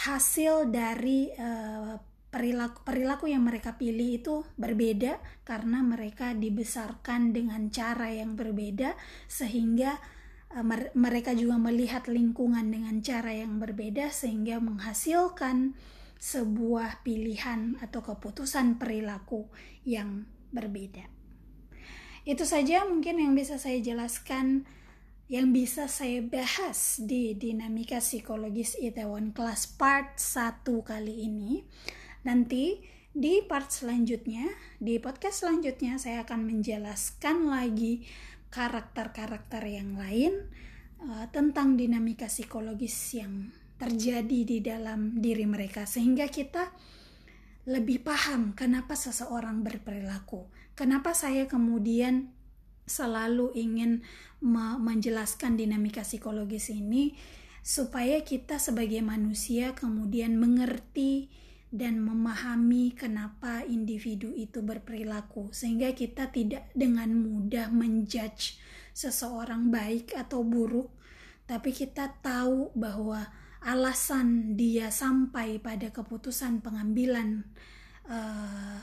hasil dari uh, perilaku perilaku yang mereka pilih itu berbeda karena mereka dibesarkan dengan cara yang berbeda sehingga uh, mereka juga melihat lingkungan dengan cara yang berbeda sehingga menghasilkan sebuah pilihan atau keputusan perilaku yang berbeda. Itu saja mungkin yang bisa saya jelaskan, yang bisa saya bahas di dinamika psikologis Itaewon Class Part 1 kali ini. Nanti di part selanjutnya, di podcast selanjutnya saya akan menjelaskan lagi karakter-karakter yang lain uh, tentang dinamika psikologis yang terjadi di dalam diri mereka sehingga kita lebih paham kenapa seseorang berperilaku. Kenapa saya kemudian selalu ingin menjelaskan dinamika psikologis ini supaya kita sebagai manusia kemudian mengerti dan memahami kenapa individu itu berperilaku sehingga kita tidak dengan mudah menjudge seseorang baik atau buruk tapi kita tahu bahwa alasan dia sampai pada keputusan pengambilan uh,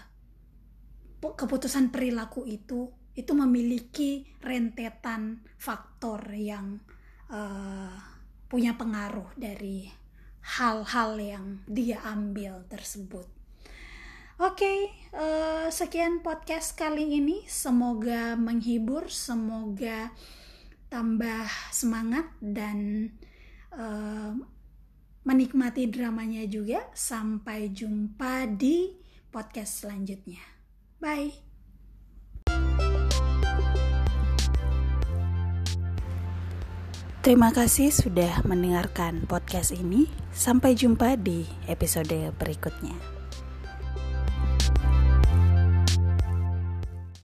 keputusan perilaku itu itu memiliki rentetan faktor yang uh, punya pengaruh dari hal-hal yang dia ambil tersebut. Oke, okay, uh, sekian podcast kali ini. Semoga menghibur, semoga tambah semangat dan menikmati dramanya juga. Sampai jumpa di podcast selanjutnya. Bye. Terima kasih sudah mendengarkan podcast ini. Sampai jumpa di episode berikutnya.